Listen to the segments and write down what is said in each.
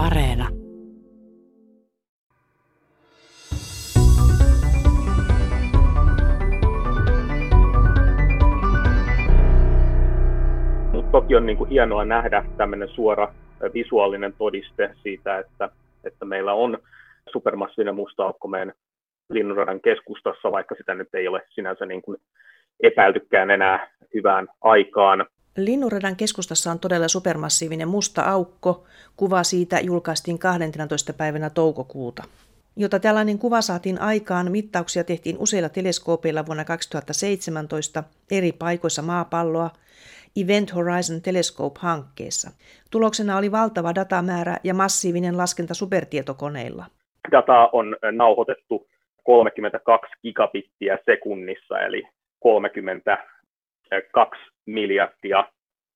Areena. Toki on niin kuin hienoa nähdä tämmöinen suora visuaalinen todiste siitä, että, että meillä on supermassiivinen musta aukko meidän linnunradan keskustassa, vaikka sitä nyt ei ole sinänsä niin kuin epäiltykään enää hyvään aikaan. Linnunradan keskustassa on todella supermassiivinen musta aukko. Kuva siitä julkaistiin 12. päivänä toukokuuta. Jotta tällainen kuva saatiin aikaan, mittauksia tehtiin useilla teleskoopeilla vuonna 2017 eri paikoissa maapalloa Event Horizon Telescope-hankkeessa. Tuloksena oli valtava datamäärä ja massiivinen laskenta supertietokoneilla. Data on nauhoitettu 32 gigabittiä sekunnissa, eli 32 miljardia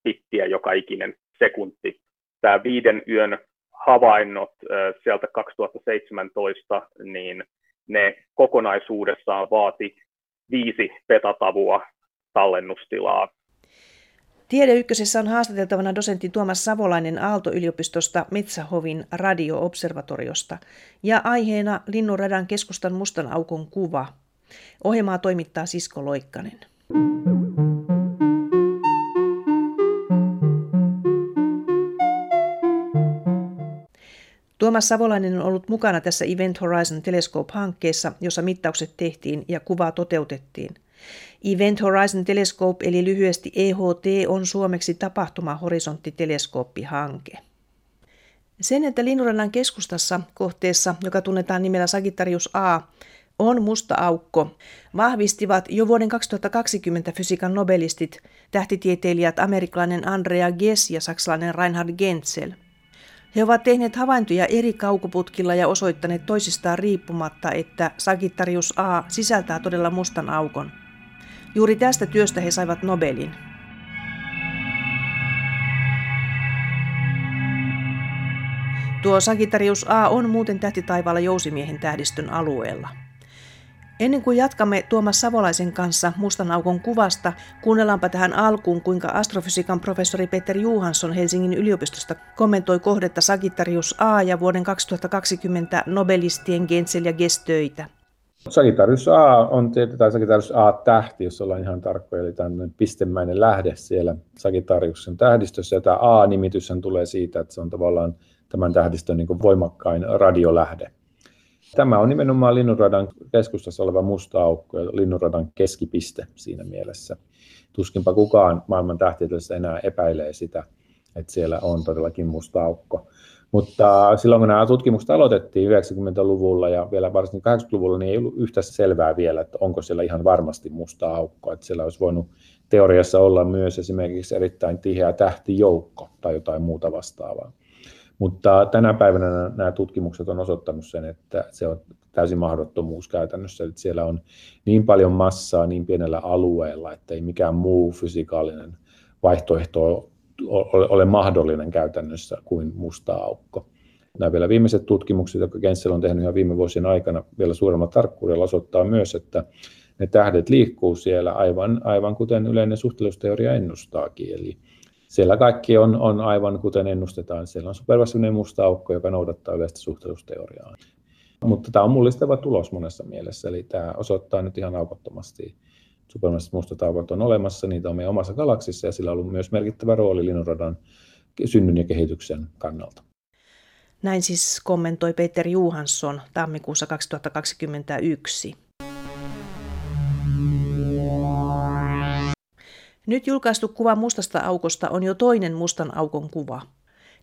bittiä joka ikinen sekunti. Tämä viiden yön havainnot sieltä 2017, niin ne kokonaisuudessaan vaati viisi petatavua tallennustilaa. Tiedeykkösessä on haastateltavana dosentti Tuomas Savolainen Aalto-yliopistosta Metsähovin radio-observatoriosta ja aiheena Linnunradan keskustan mustan aukon kuva. Ohjelmaa toimittaa Sisko Loikkanen. Tuomas Savolainen on ollut mukana tässä Event Horizon Telescope-hankkeessa, jossa mittaukset tehtiin ja kuvaa toteutettiin. Event Horizon Telescope eli lyhyesti EHT on suomeksi tapahtuma horisonttiteleskooppihanke. Sen, että Linnurannan keskustassa kohteessa, joka tunnetaan nimellä Sagittarius A, on musta aukko, vahvistivat jo vuoden 2020 fysiikan nobelistit, tähtitieteilijät amerikkalainen Andrea Ghez ja saksalainen Reinhard Genzel. He ovat tehneet havaintoja eri kaukoputkilla ja osoittaneet toisistaan riippumatta, että Sagittarius A sisältää todella mustan aukon – Juuri tästä työstä he saivat Nobelin. Tuo Sagittarius A on muuten tähtitaivaalla Jousimiehen tähdistön alueella. Ennen kuin jatkamme Tuomas Savolaisen kanssa mustan aukon kuvasta, kuunnellaanpa tähän alkuun, kuinka astrofysiikan professori Peter Johansson Helsingin yliopistosta kommentoi kohdetta Sagittarius A ja vuoden 2020 Nobelistien Gensel ja Gestöitä. Sagittarius A on tai Sagittarius A-tähti, jos ollaan ihan tarkkoja, eli tämmöinen pistemäinen lähde siellä Sagittariuksen tähdistössä. Ja tämä A-nimitys tulee siitä, että se on tavallaan tämän tähdistön niin voimakkain radiolähde. Tämä on nimenomaan linnunradan keskustassa oleva musta aukko ja linnunradan keskipiste siinä mielessä. Tuskinpa kukaan maailman tähtitieteessä enää epäilee sitä, että siellä on todellakin musta aukko. Mutta silloin kun nämä tutkimukset aloitettiin 90-luvulla ja vielä varsinkin 80-luvulla, niin ei ollut yhtä selvää vielä, että onko siellä ihan varmasti musta aukko. Että siellä olisi voinut teoriassa olla myös esimerkiksi erittäin tiheä tähtijoukko tai jotain muuta vastaavaa. Mutta tänä päivänä nämä tutkimukset on osoittanut sen, että se on täysin mahdottomuus käytännössä. Että siellä on niin paljon massaa niin pienellä alueella, että ei mikään muu fysikaalinen vaihtoehto ole, mahdollinen käytännössä kuin musta aukko. Nämä vielä viimeiset tutkimukset, jotka Gensel on tehnyt ihan viime vuosien aikana vielä suuremmalla tarkkuudella, osoittaa myös, että ne tähdet liikkuu siellä aivan, aivan kuten yleinen suhteellisuusteoria ennustaakin. Eli siellä kaikki on, on aivan kuten ennustetaan. Siellä on supermassiivinen musta aukko, joka noudattaa yleistä suhteellisuusteoriaa. Mutta tämä on mullistava tulos monessa mielessä, eli tämä osoittaa nyt ihan aukottomasti supermassiiviset mustat aukot on olemassa, niitä on meidän omassa galaksissa ja sillä on ollut myös merkittävä rooli linnunradan synnyn ja kehityksen kannalta. Näin siis kommentoi Peter Johansson tammikuussa 2021. Nyt julkaistu kuva mustasta aukosta on jo toinen mustan aukon kuva.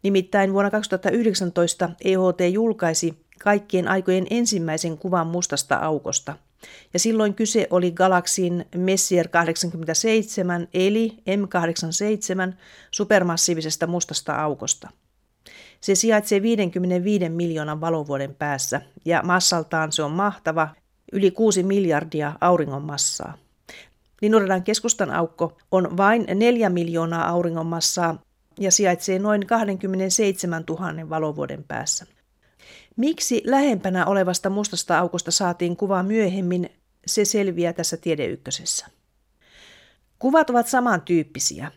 Nimittäin vuonna 2019 EHT julkaisi kaikkien aikojen ensimmäisen kuvan mustasta aukosta – ja silloin kyse oli galaksin Messier 87 eli M87 supermassiivisesta mustasta aukosta. Se sijaitsee 55 miljoonan valovuoden päässä ja massaltaan se on mahtava, yli 6 miljardia auringon massaa. Linnunradan keskustan aukko on vain 4 miljoonaa auringon massaa ja sijaitsee noin 27 000 valovuoden päässä. Miksi lähempänä olevasta mustasta aukosta saatiin kuva myöhemmin, se selviää tässä tiedeykkösessä. Kuvat ovat samantyyppisiä.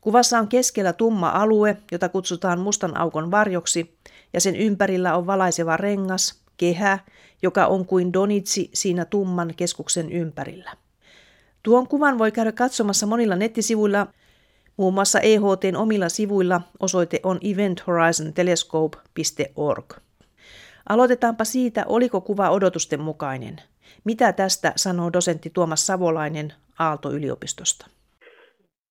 Kuvassa on keskellä tumma alue, jota kutsutaan mustan aukon varjoksi, ja sen ympärillä on valaiseva rengas, kehä, joka on kuin donitsi siinä tumman keskuksen ympärillä. Tuon kuvan voi käydä katsomassa monilla nettisivuilla, muun muassa EHTn omilla sivuilla osoite on eventhorizontellescope.org. Aloitetaanpa siitä, oliko kuva odotusten mukainen. Mitä tästä sanoo dosentti Tuomas Savolainen Aalto-yliopistosta?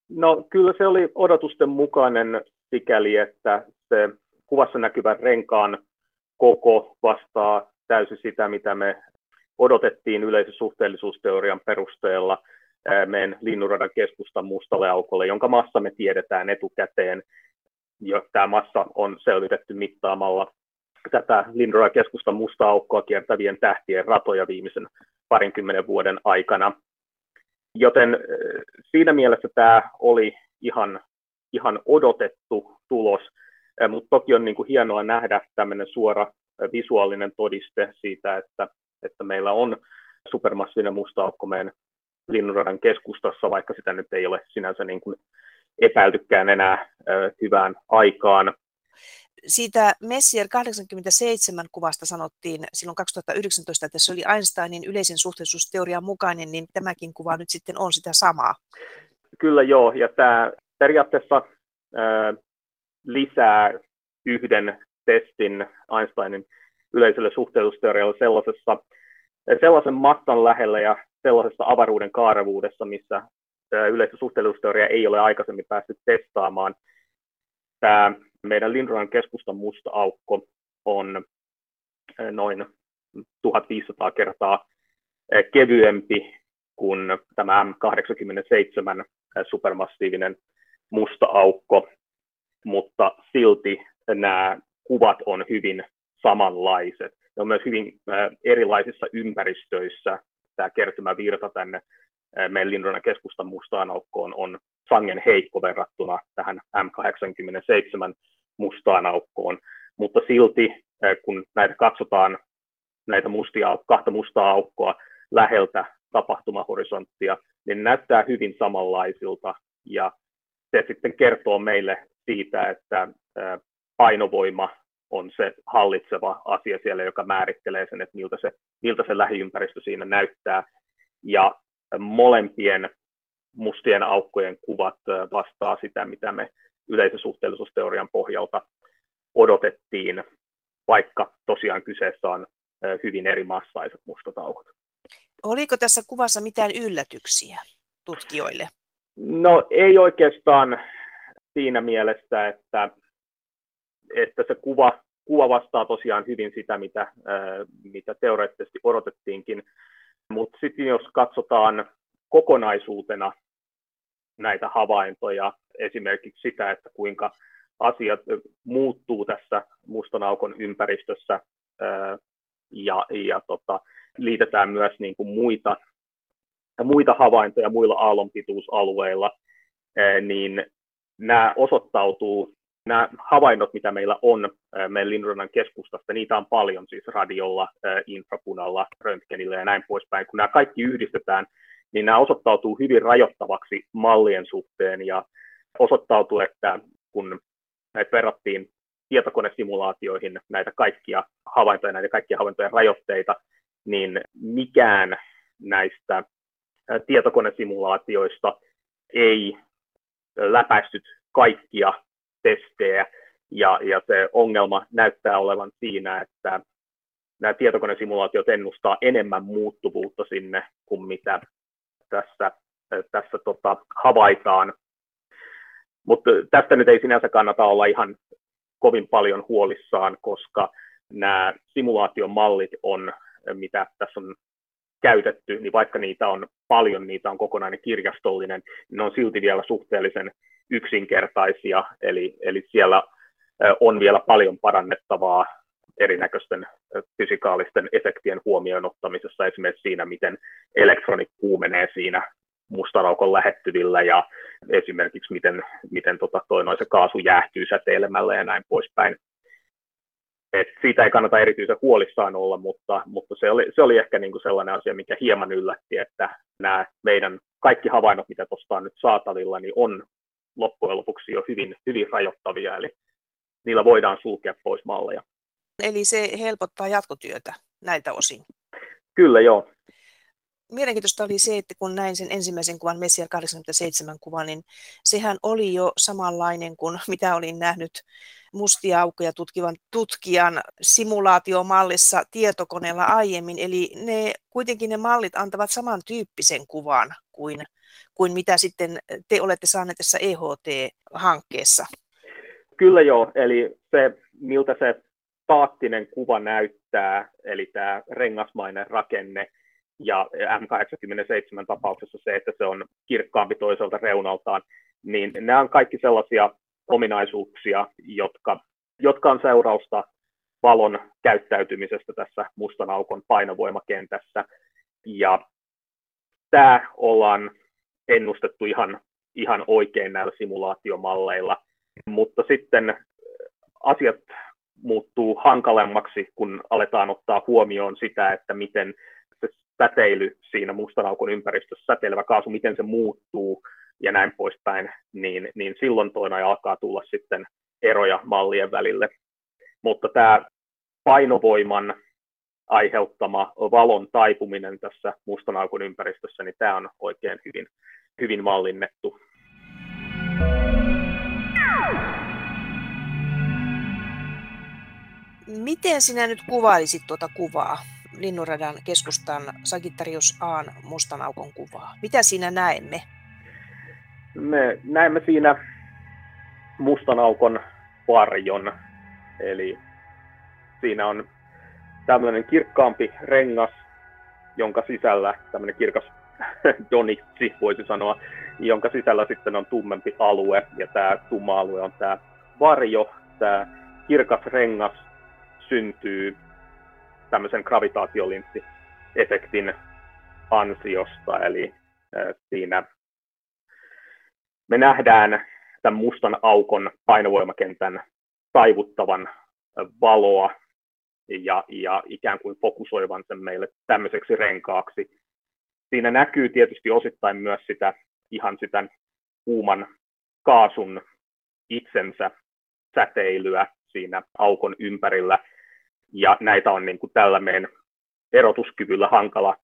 No kyllä se oli odotusten mukainen sikäli, että se kuvassa näkyvä renkaan koko vastaa täysin sitä, mitä me odotettiin yleisen suhteellisuusteorian perusteella meidän linnunradan keskustan mustalle aukolle, jonka massa me tiedetään etukäteen. Jo, tämä massa on selvitetty mittaamalla tätä linnunradan keskustan musta aukkoa kiertävien tähtien ratoja viimeisen parinkymmenen vuoden aikana. Joten siinä mielessä tämä oli ihan, ihan odotettu tulos, mutta toki on niin kuin hienoa nähdä tämmöinen suora visuaalinen todiste siitä, että, että meillä on supermassiivinen musta aukko meidän linnunradan keskustassa, vaikka sitä nyt ei ole sinänsä niin kuin epäiltykään enää hyvään aikaan. Siitä Messier 87 kuvasta sanottiin silloin 2019, että se oli Einsteinin yleisen suhteellisuusteorian mukainen, niin tämäkin kuva nyt sitten on sitä samaa. Kyllä joo, ja tämä periaatteessa ää, lisää yhden testin Einsteinin yleiselle suhteellisuusteorialle sellaisessa, sellaisen massan lähellä ja sellaisessa avaruuden kaarevuudessa, missä yleistä suhteellisuusteoria ei ole aikaisemmin päässyt testaamaan. Tämä meidän Lindrodan keskustan musta aukko on noin 1500 kertaa kevyempi kuin tämä M87 supermassiivinen musta aukko, mutta silti nämä kuvat on hyvin samanlaiset. Ne on myös hyvin erilaisissa ympäristöissä. Tämä kertymävirta tänne meidän keskustan mustaan aukkoon on sangen heikko verrattuna tähän M87 mustaan aukkoon, mutta silti kun näitä katsotaan, näitä mustia, kahta mustaa aukkoa läheltä tapahtumahorisonttia, niin näyttää hyvin samanlaisilta. Ja se sitten kertoo meille siitä, että painovoima on se hallitseva asia siellä, joka määrittelee sen, että miltä se, miltä se lähiympäristö siinä näyttää. Ja molempien mustien aukkojen kuvat vastaa sitä, mitä me yleisen suhteellisuusteorian pohjalta odotettiin, vaikka tosiaan kyseessä on hyvin eri massaiset mustat aukot. Oliko tässä kuvassa mitään yllätyksiä tutkijoille? No ei oikeastaan siinä mielessä, että että se kuva, kuva vastaa tosiaan hyvin sitä, mitä, mitä teoreettisesti odotettiinkin. Mutta sitten jos katsotaan kokonaisuutena näitä havaintoja, esimerkiksi sitä, että kuinka asiat muuttuu tässä mustan aukon ympäristössä ja, ja tota, liitetään myös niin kuin muita, muita havaintoja muilla aallonpituusalueilla, niin nämä osoittautuu nämä havainnot, mitä meillä on meidän Linnunradan keskustasta, niitä on paljon siis radiolla, infrapunalla, röntgenillä ja näin poispäin. Kun nämä kaikki yhdistetään, niin nämä osoittautuu hyvin rajoittavaksi mallien suhteen ja osoittautuu, että kun näitä verrattiin tietokonesimulaatioihin näitä kaikkia havaintoja, näitä kaikkia havaintojen rajoitteita, niin mikään näistä tietokonesimulaatioista ei läpäissyt kaikkia testejä, ja, ja se ongelma näyttää olevan siinä, että nämä tietokonesimulaatiot ennustaa enemmän muuttuvuutta sinne kuin mitä tässä, tässä tota, havaitaan. Mutta tästä nyt ei sinänsä kannata olla ihan kovin paljon huolissaan, koska nämä simulaation mallit on, mitä tässä on käytetty, niin vaikka niitä on paljon, niitä on kokonainen kirjastollinen, niin ne on silti vielä suhteellisen yksinkertaisia, eli, eli siellä on vielä paljon parannettavaa erinäköisten fysikaalisten efektien huomioon ottamisessa, esimerkiksi siinä, miten elektroni kuumenee siinä mustaraukon lähettyvillä ja esimerkiksi miten, miten tota, toi noin se kaasu jäähtyy säteilemällä ja näin poispäin. Et siitä ei kannata erityisen huolissaan olla, mutta, mutta se, oli, se oli ehkä niin kuin sellainen asia, mikä hieman yllätti, että nämä meidän kaikki havainnot, mitä tuosta on nyt saatavilla, niin on loppujen lopuksi jo hyvin, hyvin rajoittavia, eli niillä voidaan sulkea pois malleja. Eli se helpottaa jatkotyötä näiltä osin? Kyllä joo. Mielenkiintoista oli se, että kun näin sen ensimmäisen kuvan, Messier 87 kuvan, niin sehän oli jo samanlainen kuin mitä olin nähnyt mustia aukoja tutkivan tutkijan simulaatiomallissa tietokoneella aiemmin. Eli ne, kuitenkin ne mallit antavat samantyyppisen kuvan kuin, kuin mitä sitten te olette saaneet tässä EHT-hankkeessa. Kyllä joo, eli se, miltä se staattinen kuva näyttää, eli tämä rengasmainen rakenne, ja M87 tapauksessa se, että se on kirkkaampi toiselta reunaltaan, niin nämä on kaikki sellaisia ominaisuuksia, jotka, jotka on seurausta valon käyttäytymisestä tässä mustan aukon painovoimakentässä. Ja tämä ollaan ennustettu ihan, ihan oikein näillä simulaatiomalleilla, mutta sitten asiat muuttuu hankalemmaksi, kun aletaan ottaa huomioon sitä, että miten se säteily siinä mustan aukon ympäristössä, säteilevä kaasu, miten se muuttuu ja näin poispäin, niin, niin silloin toina alkaa tulla sitten eroja mallien välille. Mutta tämä painovoiman aiheuttama valon taipuminen tässä mustan aukon ympäristössä, niin tämä on oikein hyvin, hyvin mallinnettu. Miten sinä nyt kuvailisit tuota kuvaa, Linnunradan keskustan Sagittarius Aan mustan aukon kuvaa? Mitä siinä näemme? Me näemme siinä mustan aukon varjon, eli siinä on tämmöinen kirkkaampi rengas, jonka sisällä tämmöinen kirkas donitsi, voisi sanoa, jonka sisällä sitten on tummempi alue, ja tämä tumma alue on tämä varjo, tämä kirkas rengas syntyy tämmöisen gravitaatiolinssiefektin ansiosta, eli siinä me nähdään tämän mustan aukon painovoimakentän taivuttavan valoa ja, ja ikään kuin fokusoivan sen meille tämmöiseksi renkaaksi. Siinä näkyy tietysti osittain myös sitä ihan sitä kuuman kaasun itsensä säteilyä siinä aukon ympärillä. Ja näitä on niin kuin tällä meidän erotuskyvyllä hankala,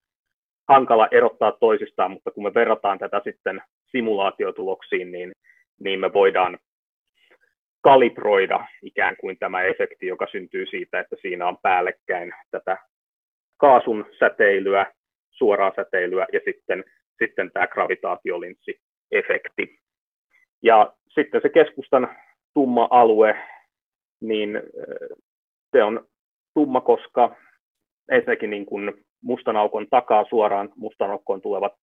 hankala erottaa toisistaan, mutta kun me verrataan tätä sitten simulaatiotuloksiin, niin, niin me voidaan kalibroida ikään kuin tämä efekti, joka syntyy siitä, että siinä on päällekkäin tätä kaasun säteilyä, suoraa säteilyä ja sitten, sitten tämä gravitaatiolinssiefekti. Ja sitten se keskustan tumma alue, niin se on tumma, koska ensinnäkin niin kuin mustan aukon takaa suoraan mustan aukkoon tulevat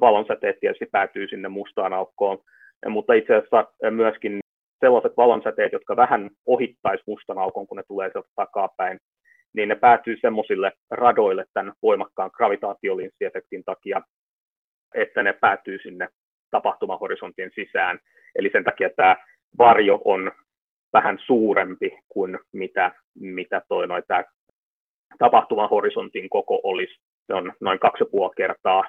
valonsäteet tietysti päätyy sinne mustaan aukkoon, mutta itse asiassa myöskin sellaiset valonsäteet, jotka vähän ohittaisi mustan aukon, kun ne tulee sieltä takapäin, niin ne päätyy semmoisille radoille tämän voimakkaan gravitaatiolinssiefektin takia, että ne päätyy sinne tapahtumahorisontin sisään. Eli sen takia tämä varjo on vähän suurempi kuin mitä, mitä toi noi, tämä tapahtumahorisontin koko olisi. Se on noin kaksi ja puoli kertaa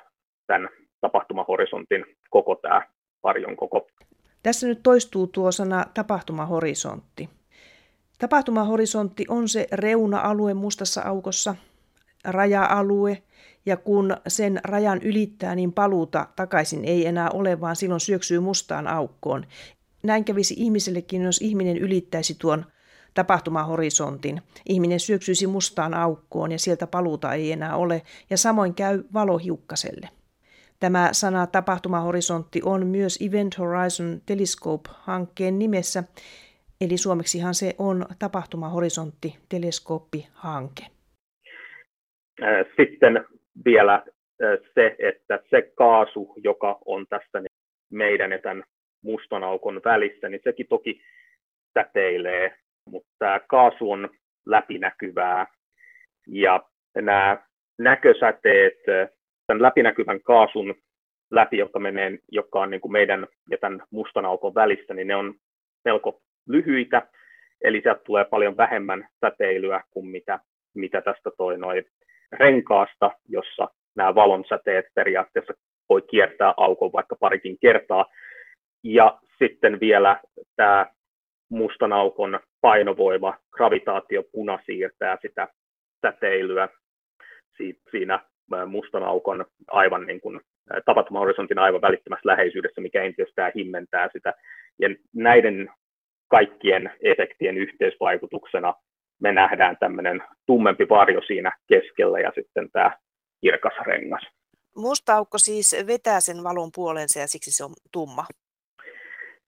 tämän tapahtumahorisontin koko tämä varjon koko. Tässä nyt toistuu tuo sana tapahtumahorisontti. Tapahtumahorisontti on se reuna-alue mustassa aukossa, raja-alue, ja kun sen rajan ylittää, niin paluuta takaisin ei enää ole, vaan silloin syöksyy mustaan aukkoon. Näin kävisi ihmisellekin, jos ihminen ylittäisi tuon tapahtumahorisontin. Ihminen syöksyisi mustaan aukkoon ja sieltä paluuta ei enää ole, ja samoin käy valohiukkaselle. Tämä sana tapahtumahorisontti on myös Event Horizon Telescope-hankkeen nimessä, eli suomeksihan se on tapahtumahorisontti teleskooppihanke. Sitten vielä se, että se kaasu, joka on tässä meidän ja tämän mustan aukon välissä, niin sekin toki säteilee, mutta tämä kaasu on läpinäkyvää ja nämä näkösäteet tämän läpinäkyvän kaasun läpi, joka menee, joka on niin kuin meidän ja tämän mustan aukon välissä, niin ne on melko lyhyitä, eli sieltä tulee paljon vähemmän säteilyä kuin mitä, mitä tästä toi noin renkaasta, jossa nämä valonsäteet periaatteessa voi kiertää aukon vaikka parikin kertaa. Ja sitten vielä tämä mustan aukon painovoima, gravitaatio puna siirtää sitä säteilyä siinä mustan aukon aivan niin kuin tapahtumahorisontin aivan välittömässä läheisyydessä, mikä entisestään himmentää sitä. Ja näiden kaikkien efektien yhteisvaikutuksena me nähdään tämmöinen tummempi varjo siinä keskellä ja sitten tämä kirkas rengas. Musta aukko siis vetää sen valon puolensa ja siksi se on tumma.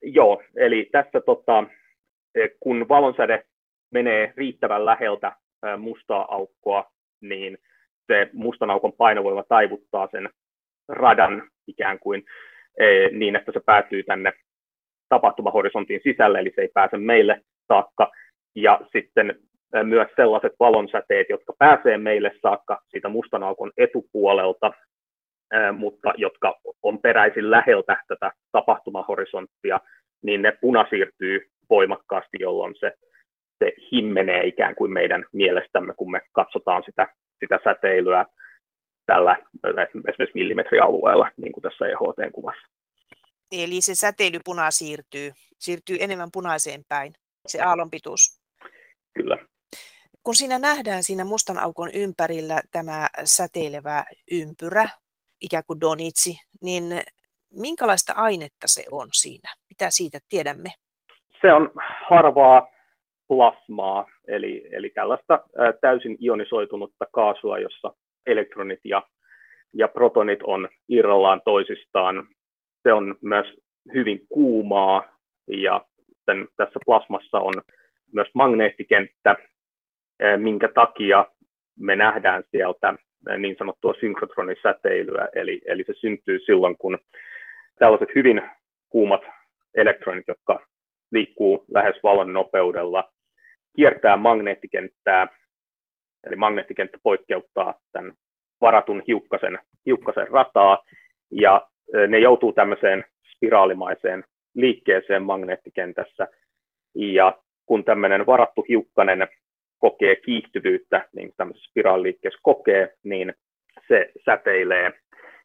Joo, eli tässä tota, e, kun valonsäde menee riittävän läheltä mustaa aukkoa, niin se mustan aukon painovoima taivuttaa sen radan ikään kuin e, niin, että se päätyy tänne tapahtumahorisontin sisälle, eli se ei pääse meille saakka. Ja sitten myös sellaiset valonsäteet, jotka pääsee meille saakka siitä mustan aukon etupuolelta, mutta jotka on peräisin läheltä tätä tapahtumahorisonttia, niin ne punasiirtyy voimakkaasti, jolloin se, se himmenee ikään kuin meidän mielestämme, kun me katsotaan sitä, sitä säteilyä tällä esimerkiksi millimetrialueella, niin kuin tässä EHT-kuvassa. Eli se säteilypuna siirtyy, siirtyy enemmän punaiseen päin, se aallonpituus. Kyllä. Kun siinä nähdään siinä mustan aukon ympärillä tämä säteilevä ympyrä, ikään kuin donitsi, niin minkälaista ainetta se on siinä? Mitä siitä tiedämme? Se on harvaa plasmaa, eli, eli tällaista täysin ionisoitunutta kaasua, jossa elektronit ja, ja protonit on irrallaan toisistaan. Se on myös hyvin kuumaa ja sen, tässä plasmassa on myös magneettikenttä, minkä takia me nähdään sieltä niin sanottua synkrotronsäteilyä, eli, eli se syntyy silloin, kun tällaiset hyvin kuumat elektronit, jotka liikkuu lähes valon nopeudella, kiertää magneettikenttää, eli magneettikenttä poikkeuttaa tämän varatun hiukkasen, hiukkasen rataa, ja ne joutuu tämmöiseen spiraalimaiseen liikkeeseen magneettikentässä, ja kun tämmöinen varattu hiukkanen kokee kiihtyvyyttä, niin tämmöisessä spiraaliliikkeessä kokee, niin se säteilee.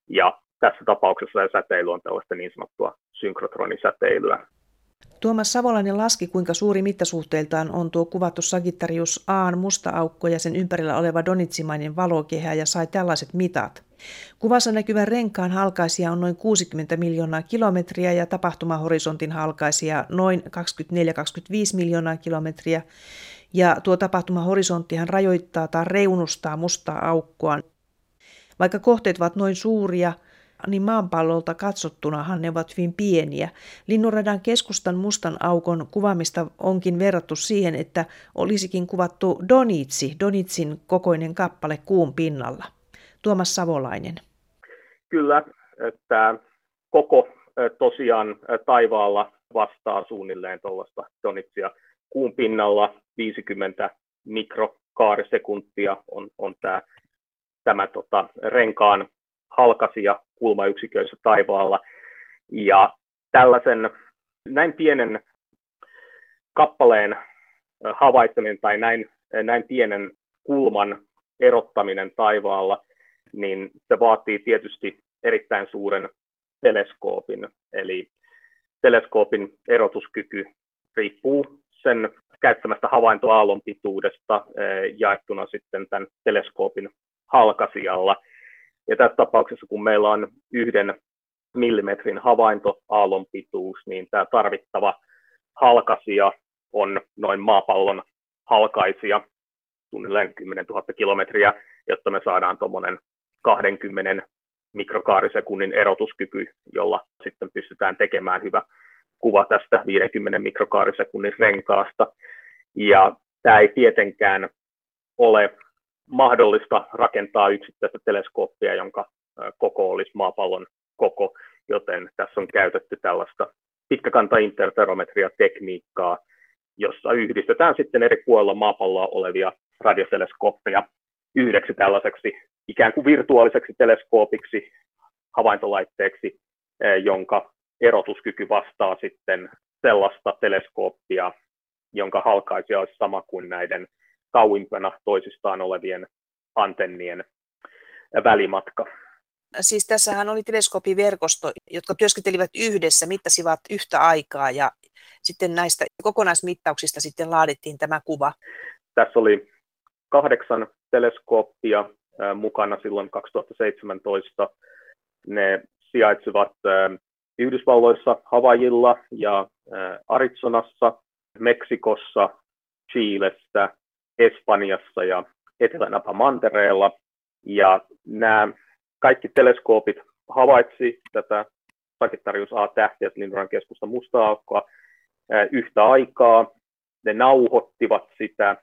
Ja tässä tapauksessa se säteily on tällaista niin sanottua synkrotronsäteilyä. Tuomas Savolainen laski, kuinka suuri mittasuhteiltaan on tuo kuvattu Sagittarius Aan musta aukko ja sen ympärillä oleva donitsimainen valokehä ja sai tällaiset mitat. Kuvassa näkyvän renkaan halkaisia on noin 60 miljoonaa kilometriä ja tapahtumahorisontin halkaisia noin 24-25 miljoonaa kilometriä. Ja tuo tapahtumahorisonttihan rajoittaa tai reunustaa mustaa aukkoa. Vaikka kohteet ovat noin suuria, niin maanpallolta katsottunahan ne ovat hyvin pieniä. Linnunradan keskustan mustan aukon kuvaamista onkin verrattu siihen, että olisikin kuvattu Donitsi, Donitsin kokoinen kappale kuun pinnalla. Tuomas Savolainen. Kyllä, että koko tosiaan taivaalla vastaa suunnilleen tuollaista Donitsia kuun pinnalla 50 mikrokaarisekuntia on, on tämä, tämä tota, renkaan halkasia kulmayksiköissä taivaalla. Ja tällaisen näin pienen kappaleen havaitseminen tai näin, näin pienen kulman erottaminen taivaalla, niin se vaatii tietysti erittäin suuren teleskoopin. Eli teleskoopin erotuskyky riippuu sen käyttämästä havaintoaallon pituudesta jaettuna sitten tämän teleskoopin halkasijalla – ja tässä tapauksessa, kun meillä on yhden millimetrin havaintoaallon pituus, niin tämä tarvittava halkasia on noin maapallon halkaisia, suunnilleen 10 000 kilometriä, jotta me saadaan tuommoinen 20 mikrokaarisekunnin erotuskyky, jolla sitten pystytään tekemään hyvä kuva tästä 50 mikrokaarisekunnin renkaasta. Ja tämä ei tietenkään ole mahdollista rakentaa yksittäistä teleskooppia, jonka koko olisi maapallon koko, joten tässä on käytetty tällaista pitkäkanta-interferometria-tekniikkaa, jossa yhdistetään sitten eri puolilla maapalloa olevia radioteleskooppeja yhdeksi tällaiseksi ikään kuin virtuaaliseksi teleskoopiksi, havaintolaitteeksi, jonka erotuskyky vastaa sitten sellaista teleskooppia, jonka halkaisija olisi sama kuin näiden kauimpana toisistaan olevien antennien välimatka. Siis tässähän oli teleskooppiverkosto, jotka työskentelivät yhdessä, mittasivat yhtä aikaa ja sitten näistä kokonaismittauksista sitten laadittiin tämä kuva. Tässä oli kahdeksan teleskooppia mukana silloin 2017. Ne sijaitsivat Yhdysvalloissa, Havajilla ja Arizonassa, Meksikossa, Chiilessä, Espanjassa ja Etelä-Napa-Mantereella. Ja nämä kaikki teleskoopit havaitsi tätä Sagittarius A-tähtiä, Lindoran keskusta musta aukkoa, yhtä aikaa. Ne nauhoittivat sitä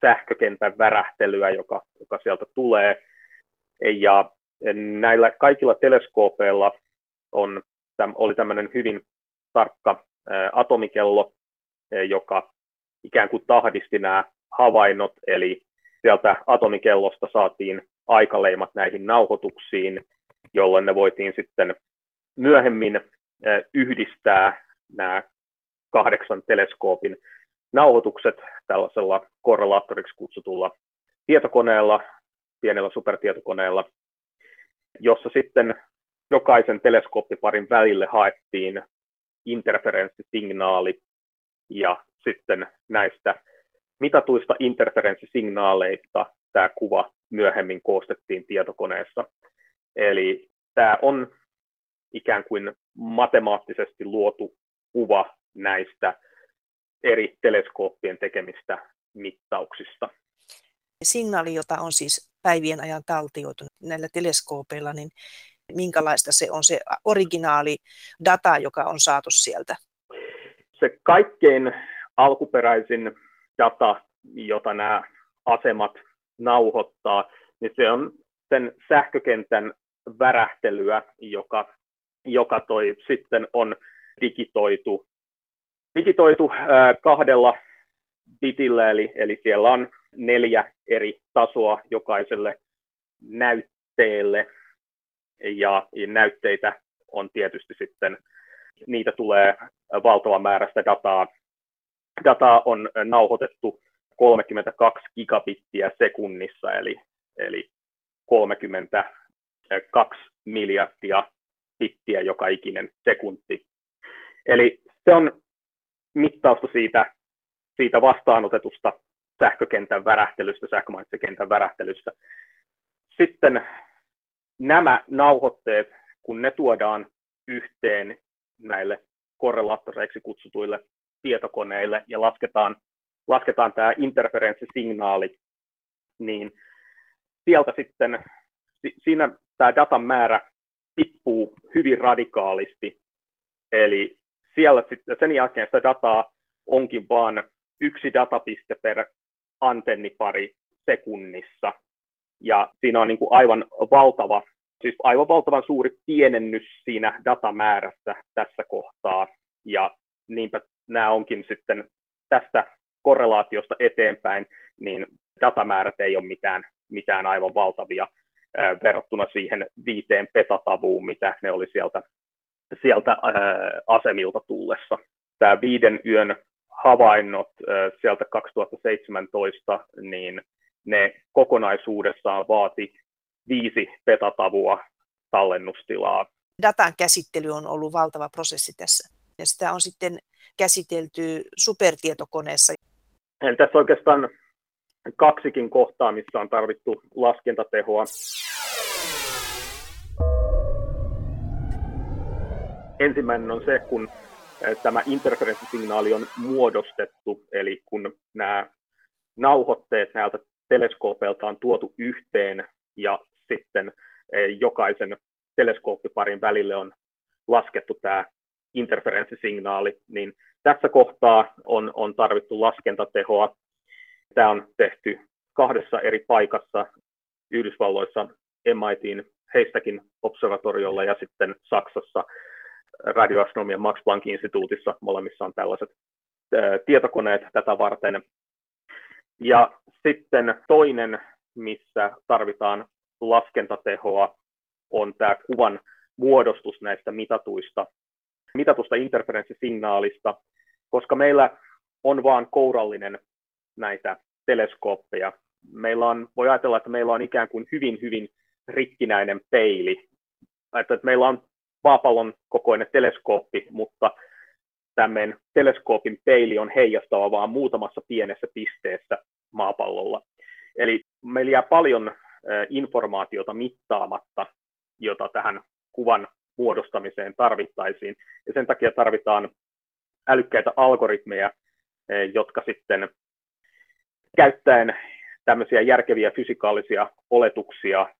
sähkökentän värähtelyä, joka, joka sieltä tulee. Ja näillä kaikilla teleskoopeilla on, oli tämmöinen hyvin tarkka atomikello, joka ikään kuin tahdisti nämä havainnot, eli sieltä atomikellosta saatiin aikaleimat näihin nauhoituksiin, jolloin ne voitiin sitten myöhemmin yhdistää nämä kahdeksan teleskoopin nauhoitukset tällaisella korrelaattoriksi kutsutulla tietokoneella, pienellä supertietokoneella, jossa sitten jokaisen teleskooppiparin välille haettiin interferenssisignaali ja sitten näistä mitatuista interferenssisignaaleista tämä kuva myöhemmin koostettiin tietokoneessa. Eli tämä on ikään kuin matemaattisesti luotu kuva näistä eri teleskooppien tekemistä mittauksista. Signaali, jota on siis päivien ajan taltioitu näillä teleskoopeilla, niin minkälaista se on se originaali data, joka on saatu sieltä? Se kaikkein alkuperäisin data, jota nämä asemat nauhoittaa, niin se on sen sähkökentän värähtelyä, joka, joka toi sitten on digitoitu, digitoitu kahdella bitillä, eli, eli siellä on neljä eri tasoa jokaiselle näytteelle, ja, ja näytteitä on tietysti sitten, niitä tulee valtava määrä sitä dataa. Dataa on nauhoitettu 32 gigabittiä sekunnissa, eli, eli 32 miljardia bittiä joka ikinen sekunti. Eli se on mittausta siitä, siitä vastaanotetusta sähkökentän värähtelystä, sähkömagnettikentän värähtelystä. Sitten nämä nauhoitteet, kun ne tuodaan yhteen näille korrelaattoreiksi kutsutuille tietokoneille ja lasketaan lasketaan tämä interferenssisignaali, niin sieltä sitten, siinä tämä datan määrä tippuu hyvin radikaalisti. Eli siellä sitten sen jälkeen sitä dataa onkin vain yksi datapiste per antennipari sekunnissa. Ja siinä on niin kuin aivan valtava, siis aivan valtavan suuri pienennys siinä datamäärässä tässä kohtaa. Ja niinpä nämä onkin sitten tästä korrelaatiosta eteenpäin, niin datamäärät ei ole mitään, mitään aivan valtavia ää, verrattuna siihen viiteen petatavuun, mitä ne oli sieltä, sieltä asemilta tullessa. Tämä viiden yön havainnot sieltä 2017, niin ne kokonaisuudessaan vaati viisi petatavua tallennustilaa. Datan käsittely on ollut valtava prosessi tässä. Ja sitä on sitten käsitelty supertietokoneessa. Eli tässä oikeastaan kaksikin kohtaa, missä on tarvittu laskentatehoa. Ensimmäinen on se, kun tämä interferenssisignaali on muodostettu, eli kun nämä nauhoitteet näiltä teleskoopeilta on tuotu yhteen ja sitten jokaisen teleskooppiparin välille on laskettu tämä interferenssisignaali, niin tässä kohtaa on, on tarvittu laskentatehoa. Tämä on tehty kahdessa eri paikassa Yhdysvalloissa MITin heistäkin observatoriolla ja sitten Saksassa radioastronomian Max Planck-instituutissa. Molemmissa on tällaiset tietokoneet tätä varten. Ja sitten toinen, missä tarvitaan laskentatehoa, on tämä kuvan muodostus näistä mitatuista mitatusta interferenssisignaalista, koska meillä on vain kourallinen näitä teleskooppeja. Meillä on, voi ajatella, että meillä on ikään kuin hyvin, hyvin rikkinäinen peili, että meillä on maapallon kokoinen teleskooppi, mutta tämän teleskoopin peili on heijastava vaan muutamassa pienessä pisteessä maapallolla. Eli meillä jää paljon informaatiota mittaamatta, jota tähän kuvan muodostamiseen tarvittaisiin. Ja sen takia tarvitaan älykkäitä algoritmeja, jotka sitten käyttäen tämmöisiä järkeviä fysikaalisia oletuksia,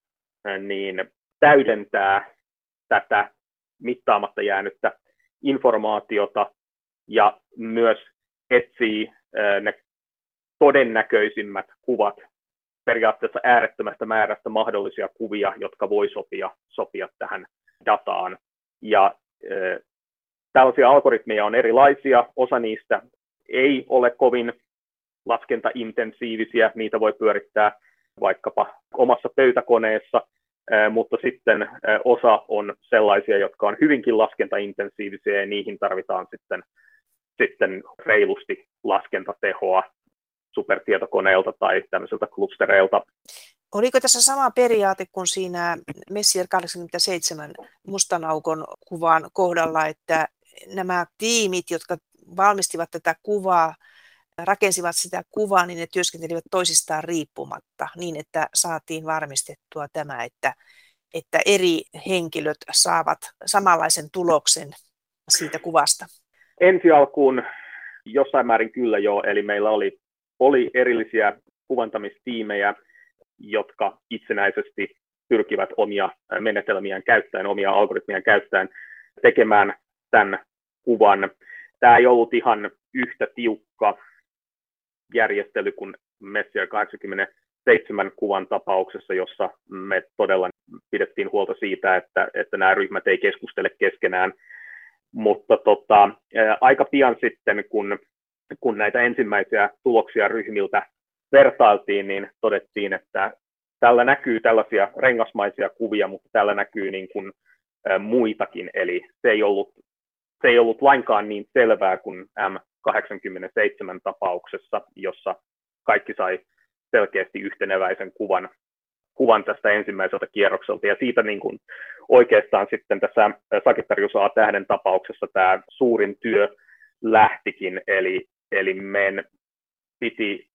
niin täydentää tätä mittaamatta jäänyttä informaatiota ja myös etsii ne todennäköisimmät kuvat periaatteessa äärettömästä määrästä mahdollisia kuvia, jotka voi sopia, sopia tähän dataan. Ja äh, tällaisia algoritmeja on erilaisia, osa niistä ei ole kovin laskentaintensiivisiä, niitä voi pyörittää vaikkapa omassa pöytäkoneessa, mutta sitten osa on sellaisia, jotka on hyvinkin laskentaintensiivisiä ja niihin tarvitaan sitten, sitten reilusti laskentatehoa supertietokoneelta tai tämmöisiltä klustereilta. Oliko tässä sama periaate kuin siinä Messier 87 mustan aukon kuvan kohdalla, että nämä tiimit, jotka valmistivat tätä kuvaa, rakensivat sitä kuvaa, niin ne työskentelivät toisistaan riippumatta niin, että saatiin varmistettua tämä, että, että eri henkilöt saavat samanlaisen tuloksen siitä kuvasta. Ensi alkuun jossain määrin kyllä joo, eli meillä oli, oli erillisiä kuvantamistiimejä, jotka itsenäisesti pyrkivät omia menetelmiään käyttäen, omia algoritmia käyttäen tekemään tämän kuvan. Tämä ei ollut ihan yhtä tiukka järjestely kuin Messier 87 kuvan tapauksessa, jossa me todella pidettiin huolta siitä, että, että nämä ryhmät ei keskustele keskenään. Mutta tota, aika pian sitten, kun, kun näitä ensimmäisiä tuloksia ryhmiltä vertailtiin, niin todettiin, että tällä näkyy tällaisia rengasmaisia kuvia, mutta täällä näkyy niin kuin, muitakin, eli se ei, ollut, se ei ollut lainkaan niin selvää kuin M87 tapauksessa, jossa kaikki sai selkeästi yhteneväisen kuvan, kuvan tästä ensimmäiseltä kierrokselta, ja siitä niin kuin oikeastaan sitten tässä Sagittarius A-tähden tapauksessa tämä suurin työ lähtikin, eli, eli meidän piti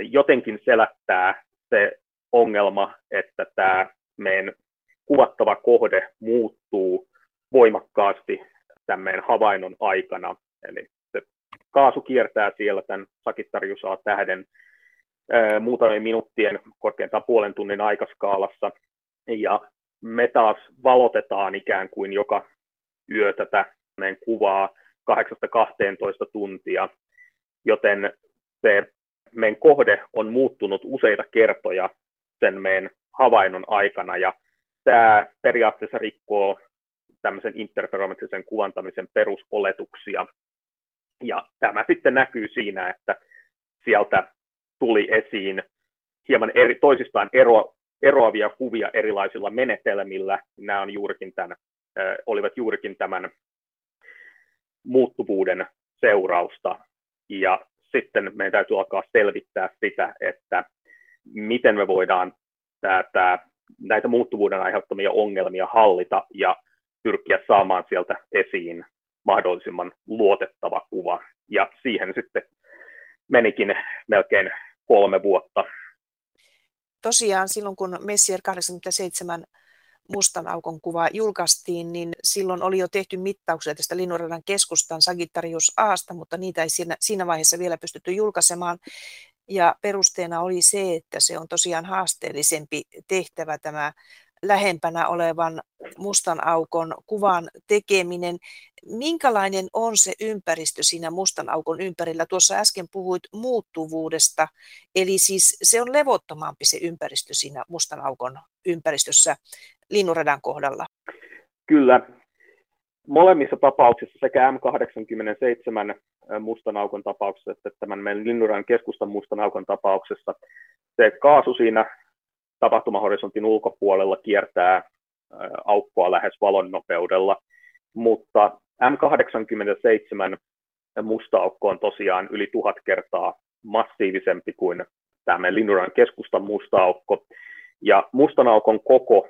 jotenkin selättää se ongelma, että tämä meidän kuvattava kohde muuttuu voimakkaasti tämän havainnon aikana. Eli se kaasu kiertää siellä tämän Sagittariusaa tähden muutamien minuuttien, korkeintaan puolen tunnin aikaskaalassa, ja me taas valotetaan ikään kuin joka yö tätä meidän kuvaa 8-12 tuntia, joten se meidän kohde on muuttunut useita kertoja sen meidän havainnon aikana, ja tämä periaatteessa rikkoo tämmöisen interferometrisen kuvantamisen perusoletuksia. Ja tämä sitten näkyy siinä, että sieltä tuli esiin hieman eri, toisistaan ero, eroavia kuvia erilaisilla menetelmillä. Nämä on juurikin tämän, äh, olivat juurikin tämän muuttuvuuden seurausta. Ja sitten meidän täytyy alkaa selvittää sitä, että miten me voidaan tätä, näitä muuttuvuuden aiheuttamia ongelmia hallita ja pyrkiä saamaan sieltä esiin mahdollisimman luotettava kuva. Ja siihen sitten menikin melkein kolme vuotta. Tosiaan silloin, kun Messier 87 mustan aukon kuva julkaistiin, niin silloin oli jo tehty mittauksia tästä linnunradan keskustan Sagittarius Aasta, mutta niitä ei siinä, siinä vaiheessa vielä pystytty julkaisemaan. Ja perusteena oli se, että se on tosiaan haasteellisempi tehtävä tämä lähempänä olevan mustan aukon kuvan tekeminen. Minkälainen on se ympäristö siinä mustan aukon ympärillä? Tuossa äsken puhuit muuttuvuudesta, eli siis se on levottomampi se ympäristö siinä mustan aukon ympäristössä linnunradan kohdalla. Kyllä. Molemmissa tapauksissa sekä M87 mustan aukon tapauksessa että tämän meidän linnunradan keskustan mustan aukon tapauksessa se kaasu siinä tapahtumahorisontin ulkopuolella kiertää aukkoa lähes valon nopeudella, mutta M87 musta aukko on tosiaan yli tuhat kertaa massiivisempi kuin tämä Linnuran keskustan musta aukko. Ja mustan aukon koko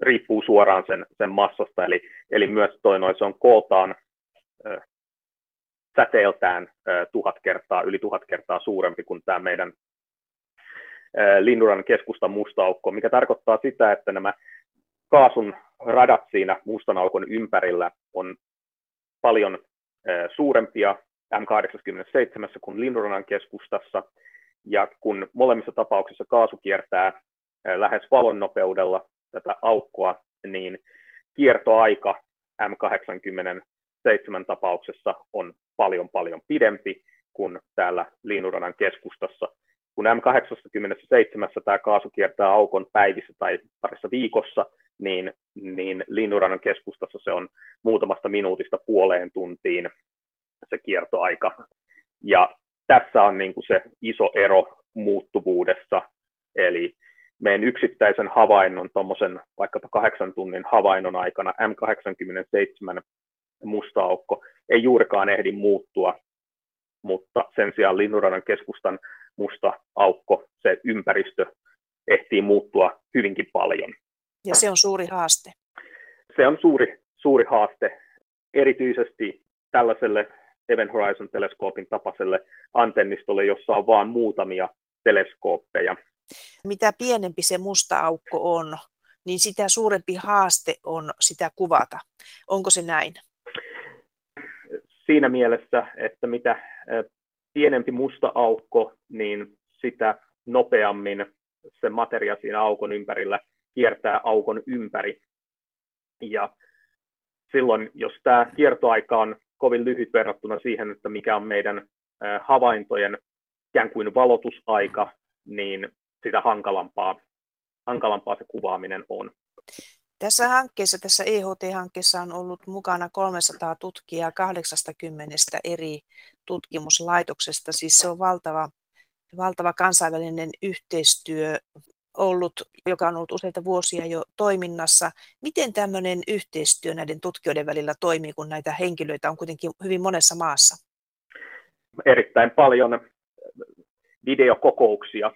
riippuu suoraan sen, sen massasta, eli, eli myös toi noin, se on kooltaan ö, säteeltään ö, tuhat kertaa, yli tuhat kertaa suurempi kuin tämä meidän Linnuran keskustan musta aukko, mikä tarkoittaa sitä, että nämä kaasun radat siinä mustan aukon ympärillä on paljon suurempia M87 kuin Linnuradan keskustassa, ja kun molemmissa tapauksissa kaasu kiertää lähes valon nopeudella tätä aukkoa, niin kiertoaika M87 tapauksessa on paljon paljon pidempi kuin täällä Linnuradan keskustassa. Kun M87 tämä kaasu kiertää aukon päivissä tai parissa viikossa, niin, niin Linnurannan keskustassa se on muutamasta minuutista puoleen tuntiin se kiertoaika. Ja tässä on niin kuin se iso ero muuttuvuudessa, eli meidän yksittäisen havainnon, tuommoisen vaikkapa kahdeksan tunnin havainnon aikana M87 musta aukko ei juurikaan ehdi muuttua, mutta sen sijaan Linnuradan keskustan musta aukko, se ympäristö ehtii muuttua hyvinkin paljon. Ja se on suuri haaste. Se on suuri, suuri haaste, erityisesti tällaiselle Event Horizon teleskoopin tapaiselle antennistolle, jossa on vain muutamia teleskooppeja. Mitä pienempi se musta aukko on, niin sitä suurempi haaste on sitä kuvata. Onko se näin? Siinä mielessä, että mitä pienempi musta aukko, niin sitä nopeammin se materia siinä aukon ympärillä kiertää aukon ympäri. Ja silloin, jos tämä kiertoaika on kovin lyhyt verrattuna siihen, että mikä on meidän havaintojen ikään kuin valotusaika, niin sitä hankalampaa, hankalampaa se kuvaaminen on. Tässä hankkeessa, tässä EHT-hankkeessa on ollut mukana 300 tutkijaa 80 eri tutkimuslaitoksesta. Siis se on valtava, valtava kansainvälinen yhteistyö ollut, joka on ollut useita vuosia jo toiminnassa. Miten tämmöinen yhteistyö näiden tutkijoiden välillä toimii, kun näitä henkilöitä on kuitenkin hyvin monessa maassa? Erittäin paljon videokokouksia.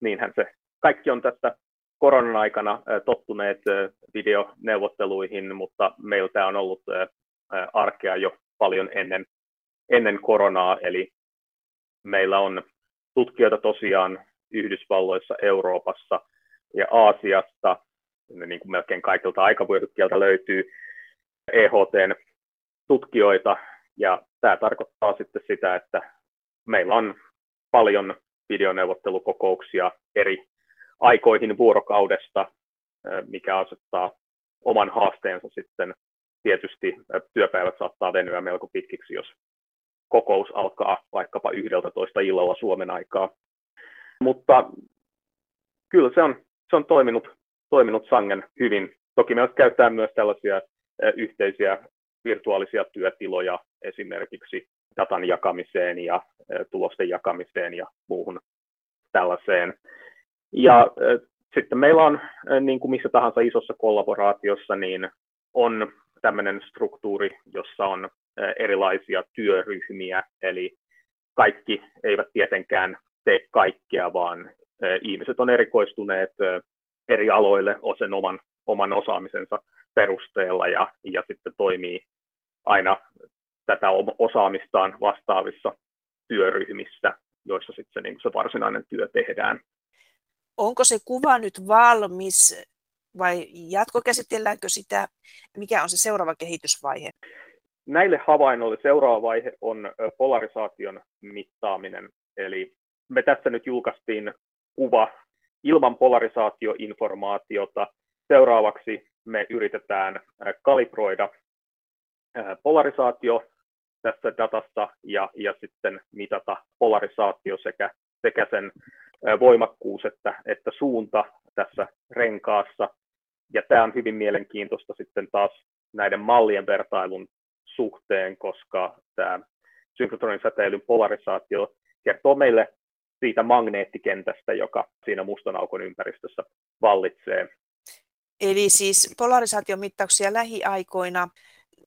Niinhän se. Kaikki on tästä koronan aikana tottuneet videoneuvotteluihin, mutta meiltä on ollut arkea jo paljon ennen, ennen koronaa, eli meillä on tutkijoita tosiaan Yhdysvalloissa, Euroopassa ja Aasiasta, niin kuin melkein kaikilta aikavyöhykkeeltä löytyy EHTn tutkijoita, ja tämä tarkoittaa sitten sitä, että meillä on paljon videoneuvottelukokouksia eri aikoihin vuorokaudesta, mikä asettaa oman haasteensa sitten. Tietysti työpäivät saattaa venyä melko pitkiksi, jos kokous alkaa vaikkapa 11 illalla Suomen aikaa. Mutta kyllä se on, se on toiminut, toiminut sangen hyvin. Toki me käyttää myös tällaisia yhteisiä virtuaalisia työtiloja esimerkiksi datan jakamiseen ja tulosten jakamiseen ja muuhun tällaiseen. Ja sitten meillä on, niin kuin missä tahansa isossa kollaboraatiossa, niin on tämmöinen struktuuri, jossa on erilaisia työryhmiä, eli kaikki eivät tietenkään tee kaikkea, vaan ihmiset on erikoistuneet eri aloille sen oman, oman osaamisensa perusteella ja, ja sitten toimii aina tätä osaamistaan vastaavissa työryhmissä, joissa sitten se, niin se varsinainen työ tehdään. Onko se kuva nyt valmis vai jatkokäsitelläänkö sitä? Mikä on se seuraava kehitysvaihe? Näille havainnoille seuraava vaihe on polarisaation mittaaminen. Eli me tässä nyt julkaistiin kuva ilman polarisaatioinformaatiota. Seuraavaksi me yritetään kalibroida polarisaatio tässä datassa ja, ja sitten mitata polarisaatio sekä, sekä sen voimakkuus että, että suunta tässä renkaassa. Ja tämä on hyvin mielenkiintoista sitten taas näiden mallien vertailun suhteen, koska tämä synkrotronin säteilyn polarisaatio kertoo meille siitä magneettikentästä, joka siinä mustan aukon ympäristössä vallitsee. Eli siis polarisaatiomittauksia lähiaikoina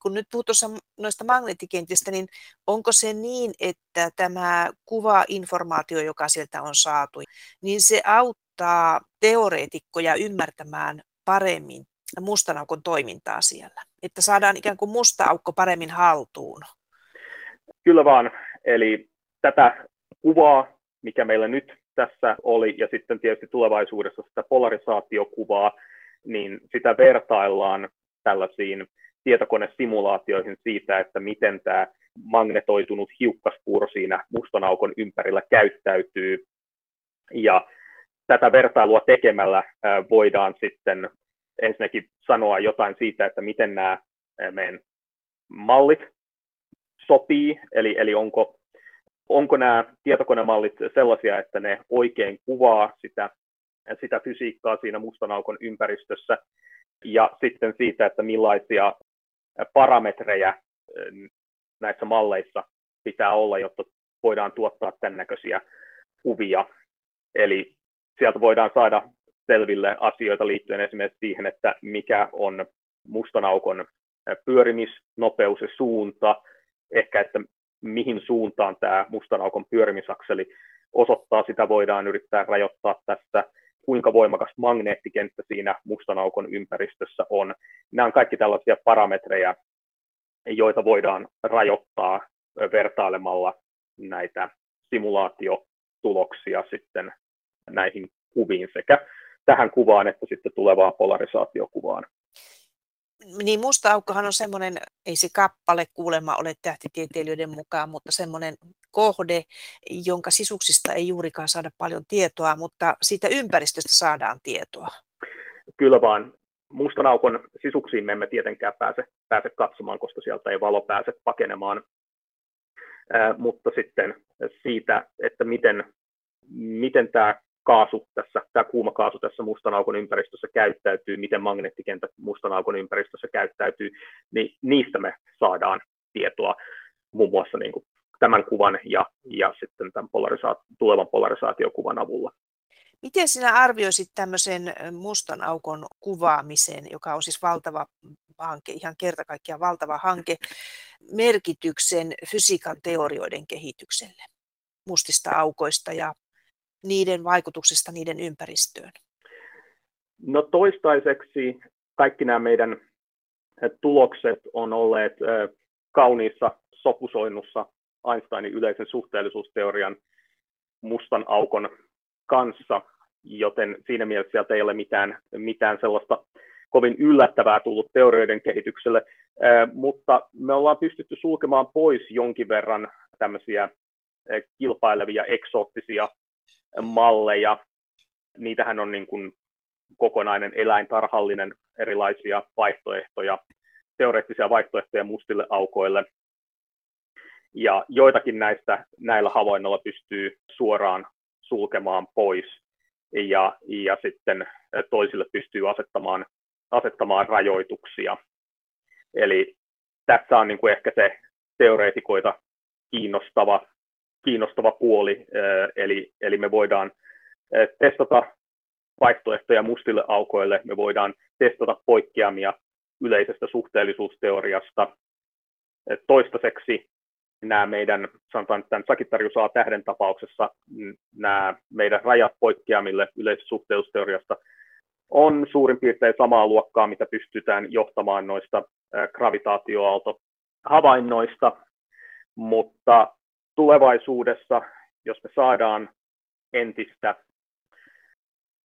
kun nyt puhut tuossa noista magneettikentistä, niin onko se niin, että tämä kuva-informaatio, joka sieltä on saatu, niin se auttaa teoreetikkoja ymmärtämään paremmin mustan aukon toimintaa siellä? Että saadaan ikään kuin musta aukko paremmin haltuun? Kyllä vaan. Eli tätä kuvaa, mikä meillä nyt tässä oli, ja sitten tietysti tulevaisuudessa sitä polarisaatiokuvaa, niin sitä vertaillaan tällaisiin tietokonesimulaatioihin siitä, että miten tämä magnetoitunut hiukkaspuuro siinä mustan aukon ympärillä käyttäytyy. Ja tätä vertailua tekemällä voidaan sitten ensinnäkin sanoa jotain siitä, että miten nämä meidän mallit sopii, eli, eli onko, onko nämä tietokonemallit sellaisia, että ne oikein kuvaa sitä, sitä fysiikkaa siinä mustan aukon ympäristössä, ja sitten siitä, että millaisia parametreja näissä malleissa pitää olla, jotta voidaan tuottaa tämän näköisiä kuvia. Eli sieltä voidaan saada selville asioita liittyen esimerkiksi siihen, että mikä on mustan aukon pyörimisnopeus ja suunta, ehkä että mihin suuntaan tämä mustan aukon pyörimisakseli osoittaa, sitä voidaan yrittää rajoittaa tässä, kuinka voimakas magneettikenttä siinä mustan aukon ympäristössä on. Nämä on kaikki tällaisia parametreja, joita voidaan rajoittaa vertailemalla näitä simulaatiotuloksia sitten näihin kuviin sekä tähän kuvaan että sitten tulevaan polarisaatiokuvaan. Niin musta aukkohan on semmoinen, ei se kappale kuulemma ole tähtitieteilijöiden mukaan, mutta semmoinen kohde, jonka sisuksista ei juurikaan saada paljon tietoa, mutta siitä ympäristöstä saadaan tietoa. Kyllä vaan. Mustan aukon sisuksiin me emme tietenkään pääse, pääse katsomaan, koska sieltä ei valo pääse pakenemaan. Ää, mutta sitten siitä, että miten, miten tämä kaasu tässä, tämä kuuma kaasu tässä mustan aukon ympäristössä käyttäytyy, miten magneettikenttä mustan aukon ympäristössä käyttäytyy, niin niistä me saadaan tietoa muun muassa niin kuin tämän kuvan ja, ja sitten tämän polarisaat, tulevan polarisaatiokuvan avulla. Miten sinä arvioisit tämmöisen mustan aukon kuvaamisen, joka on siis valtava hanke, ihan kerta kaikkiaan valtava hanke, merkityksen fysiikan teorioiden kehitykselle mustista aukoista ja niiden vaikutuksesta niiden ympäristöön? No toistaiseksi kaikki nämä meidän tulokset on olleet kauniissa sopusoinnussa Einsteinin yleisen suhteellisuusteorian mustan aukon kanssa, joten siinä mielessä sieltä ei ole mitään, mitään sellaista kovin yllättävää tullut teorioiden kehitykselle, mutta me ollaan pystytty sulkemaan pois jonkin verran tämmöisiä kilpailevia eksoottisia malleja. Niitähän on niin kuin kokonainen eläintarhallinen erilaisia vaihtoehtoja, teoreettisia vaihtoehtoja mustille aukoille. Ja joitakin näistä näillä havainnoilla pystyy suoraan sulkemaan pois ja, ja sitten toisille pystyy asettamaan, asettamaan rajoituksia. Eli tässä on niin kuin ehkä se teoreetikoita kiinnostava kiinnostava puoli, eli, eli me voidaan testata vaihtoehtoja mustille aukoille, me voidaan testata poikkeamia yleisestä suhteellisuusteoriasta. Toistaiseksi nämä meidän, sanotaan tämän Sagittarius A-tähden tapauksessa, nämä meidän rajat poikkeamille yleisestä suhteellisuusteoriasta on suurin piirtein samaa luokkaa, mitä pystytään johtamaan noista gravitaatioaalto havainnoista, mutta tulevaisuudessa, jos me saadaan entistä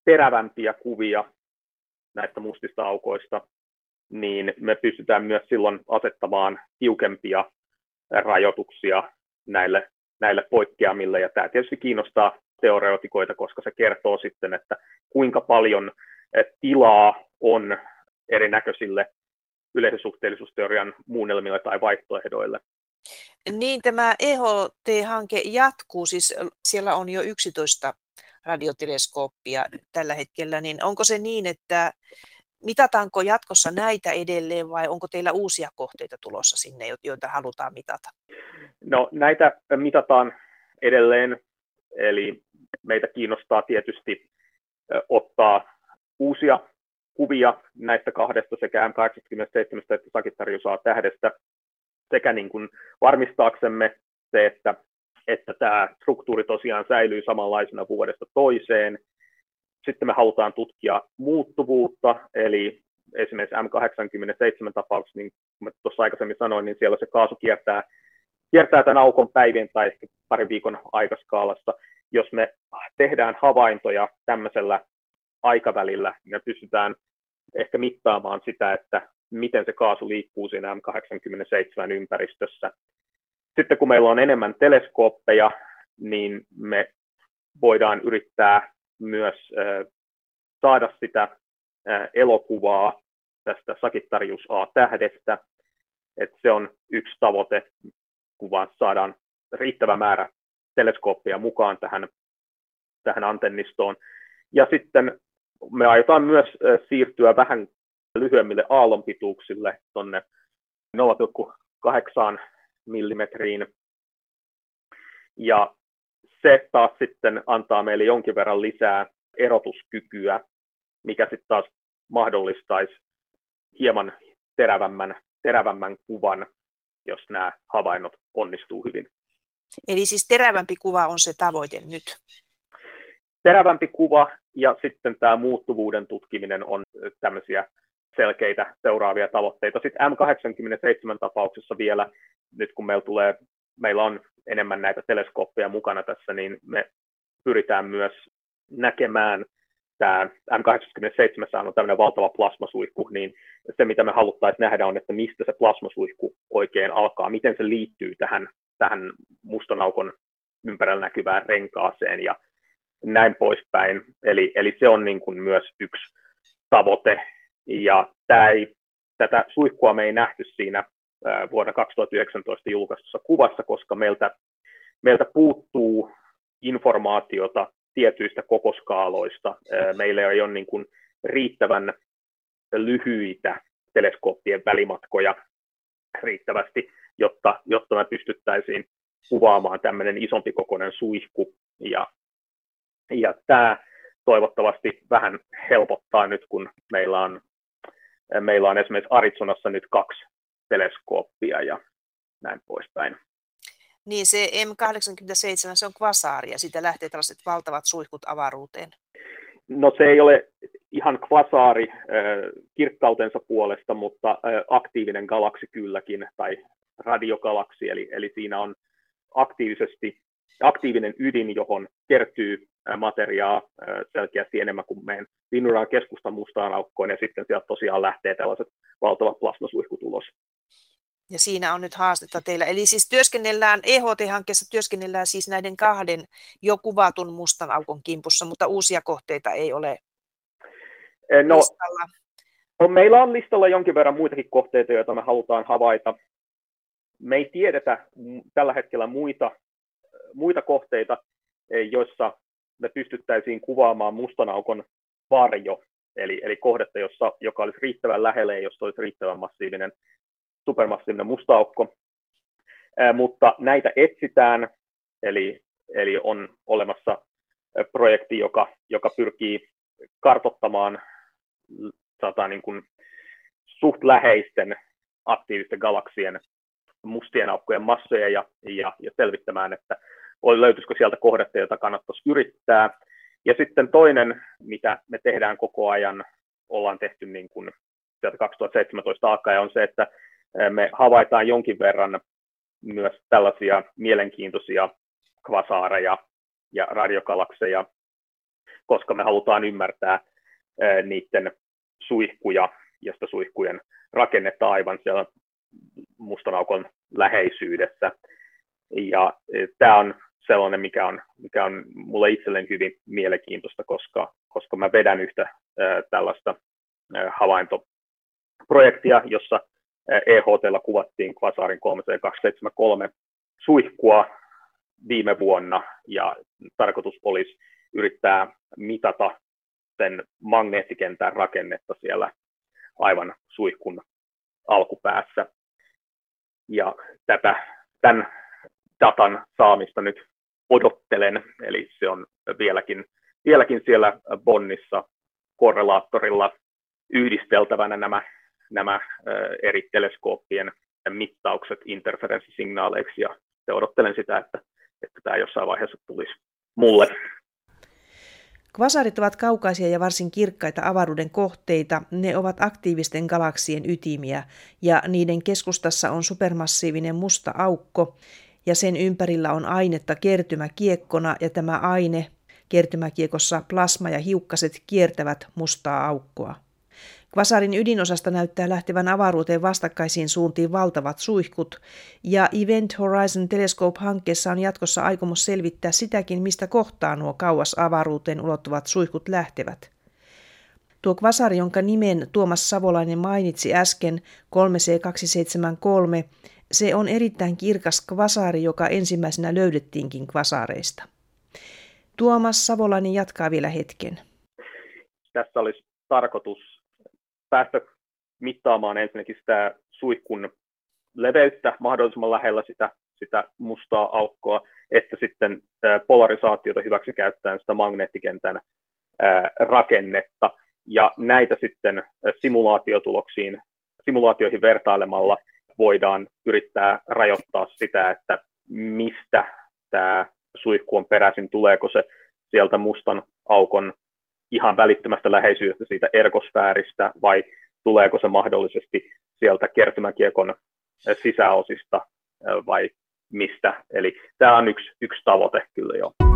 terävämpiä kuvia näistä mustista aukoista, niin me pystytään myös silloin asettamaan tiukempia rajoituksia näille, näille poikkeamille. Ja tämä tietysti kiinnostaa teoreotikoita, koska se kertoo sitten, että kuinka paljon tilaa on erinäköisille yleisen suhteellisuusteorian muunnelmille tai vaihtoehdoille. Niin, tämä EHT-hanke jatkuu, siis siellä on jo 11 radioteleskooppia tällä hetkellä, niin onko se niin, että mitataanko jatkossa näitä edelleen vai onko teillä uusia kohteita tulossa sinne, joita halutaan mitata? No näitä mitataan edelleen, eli meitä kiinnostaa tietysti ottaa uusia kuvia näistä kahdesta sekä M87 että Sagittarius tähdestä sekä niin kuin varmistaaksemme se, että, että tämä struktuuri tosiaan säilyy samanlaisena vuodesta toiseen, sitten me halutaan tutkia muuttuvuutta, eli esimerkiksi M87 tapauksessa, niin kuin tuossa aikaisemmin sanoin, niin siellä se kaasu kiertää, kiertää tämän aukon päivien tai ehkä parin viikon aikaskaalassa. Jos me tehdään havaintoja tämmöisellä aikavälillä, niin me pystytään ehkä mittaamaan sitä, että miten se kaasu liikkuu siinä M87 ympäristössä. Sitten kun meillä on enemmän teleskooppeja, niin me voidaan yrittää myös saada sitä elokuvaa tästä Sagittarius A-tähdestä. että se on yksi tavoite, kun vaan saadaan riittävä määrä teleskooppia mukaan tähän, tähän antennistoon. Ja sitten me aiotaan myös siirtyä vähän lyhyemmille aallonpituuksille tuonne 0,8 millimetriin. Ja se taas sitten antaa meille jonkin verran lisää erotuskykyä, mikä sitten taas mahdollistaisi hieman terävämmän, terävämmän kuvan, jos nämä havainnot onnistuu hyvin. Eli siis terävämpi kuva on se tavoite nyt? Terävämpi kuva ja sitten tämä muuttuvuuden tutkiminen on tämmöisiä selkeitä seuraavia tavoitteita. Sitten M87 tapauksessa vielä, nyt kun meillä, tulee, meillä on enemmän näitä teleskooppeja mukana tässä, niin me pyritään myös näkemään tämä M87 on tämmöinen valtava plasmasuihku, niin se mitä me haluttaisiin nähdä on, että mistä se plasmasuihku oikein alkaa, miten se liittyy tähän, tähän mustan aukon ympärillä näkyvään renkaaseen ja näin poispäin. Eli, eli se on niin kuin myös yksi tavoite. Ja tämä ei, tätä suihkua me ei nähty siinä vuonna 2019 julkaistussa kuvassa, koska meiltä, meiltä puuttuu informaatiota tietyistä kokoskaaloista. Meillä ei ole niin kuin riittävän lyhyitä teleskooppien välimatkoja riittävästi, jotta, jotta me pystyttäisiin kuvaamaan tämmöinen isompi kokoinen suihku. Ja, ja tämä toivottavasti vähän helpottaa nyt, kun meillä on, meillä on esimerkiksi Arizonassa nyt kaksi teleskooppia ja näin poispäin. Niin se M87, se on kvasaari ja siitä lähtee tällaiset valtavat suihkut avaruuteen. No se ei ole ihan kvasaari äh, kirkkautensa puolesta, mutta äh, aktiivinen galaksi kylläkin, tai radiogalaksi, eli, eli siinä on aktiivisesti aktiivinen ydin, johon kertyy materiaa selkeästi enemmän kuin meidän linnunradan keskustan mustaan aukkoon, ja sitten sieltä tosiaan lähtee tällaiset valtavat plasmasuihkut ulos. Ja siinä on nyt haastetta teillä. Eli siis työskennellään, EHT-hankkeessa työskennellään siis näiden kahden jo kuvatun mustan aukon kimpussa, mutta uusia kohteita ei ole eh, no, listalla. No, meillä on listalla jonkin verran muitakin kohteita, joita me halutaan havaita. Me ei tiedetä tällä hetkellä muita, muita kohteita, eh, joissa me pystyttäisiin kuvaamaan mustan aukon varjo, eli, eli kohdetta, jossa, joka olisi riittävän lähellä ja jossa olisi riittävän massiivinen supermassiivinen musta aukko, mutta näitä etsitään, eli, eli on olemassa projekti, joka, joka pyrkii kartottamaan sanotaan niin kuin suht läheisten aktiivisten galaksien mustien aukkojen massoja ja, ja, ja selvittämään, että löytyisikö sieltä kohdetta, jota kannattaisi yrittää. Ja sitten toinen, mitä me tehdään koko ajan, ollaan tehty niin kuin sieltä 2017 alkaen, on se, että me havaitaan jonkin verran myös tällaisia mielenkiintoisia kvasaareja ja radiokalakseja, koska me halutaan ymmärtää niiden suihkuja ja sitä suihkujen rakennetta aivan siellä mustan aukon läheisyydessä. Ja tämä on sellainen, mikä on, mikä on mulle itselleni hyvin mielenkiintoista, koska, koska mä vedän yhtä ää, tällaista ää, havaintoprojektia, jossa EHTllä kuvattiin Quasarin 3273 suihkua viime vuonna ja tarkoitus olisi yrittää mitata sen magneettikentän rakennetta siellä aivan suihkun alkupäässä. Ja tätä, tämän datan saamista nyt odottelen, eli se on vieläkin, vieläkin siellä Bonnissa korrelaattorilla yhdisteltävänä nämä nämä eri teleskooppien mittaukset interferenssisignaaleiksi ja odottelen sitä, että, että tämä jossain vaiheessa tulisi mulle. Kvasarit ovat kaukaisia ja varsin kirkkaita avaruuden kohteita. Ne ovat aktiivisten galaksien ytimiä ja niiden keskustassa on supermassiivinen musta aukko ja sen ympärillä on ainetta kertymäkiekkona ja tämä aine kertymäkiekossa plasma ja hiukkaset kiertävät mustaa aukkoa. Kvasarin ydinosasta näyttää lähtevän avaruuteen vastakkaisiin suuntiin valtavat suihkut, ja Event Horizon Telescope-hankkeessa on jatkossa aikomus selvittää sitäkin, mistä kohtaa nuo kauas avaruuteen ulottuvat suihkut lähtevät. Tuo kvasari, jonka nimen Tuomas Savolainen mainitsi äsken, 3C273, se on erittäin kirkas kvasari, joka ensimmäisenä löydettiinkin kvasareista. Tuomas Savolainen jatkaa vielä hetken. Tässä olisi tarkoitus päästä mittaamaan ensinnäkin sitä suihkun leveyttä mahdollisimman lähellä sitä, sitä mustaa aukkoa, että sitten polarisaatiota hyväksi käyttäen sitä magneettikentän rakennetta. Ja näitä sitten simulaatiotuloksiin, simulaatioihin vertailemalla voidaan yrittää rajoittaa sitä, että mistä tämä suihku on peräisin, tuleeko se sieltä mustan aukon ihan välittömästä läheisyydestä siitä erkosfääristä vai tuleeko se mahdollisesti sieltä kertymäkiekon sisäosista vai mistä. Eli tämä on yksi, yksi tavoite kyllä jo.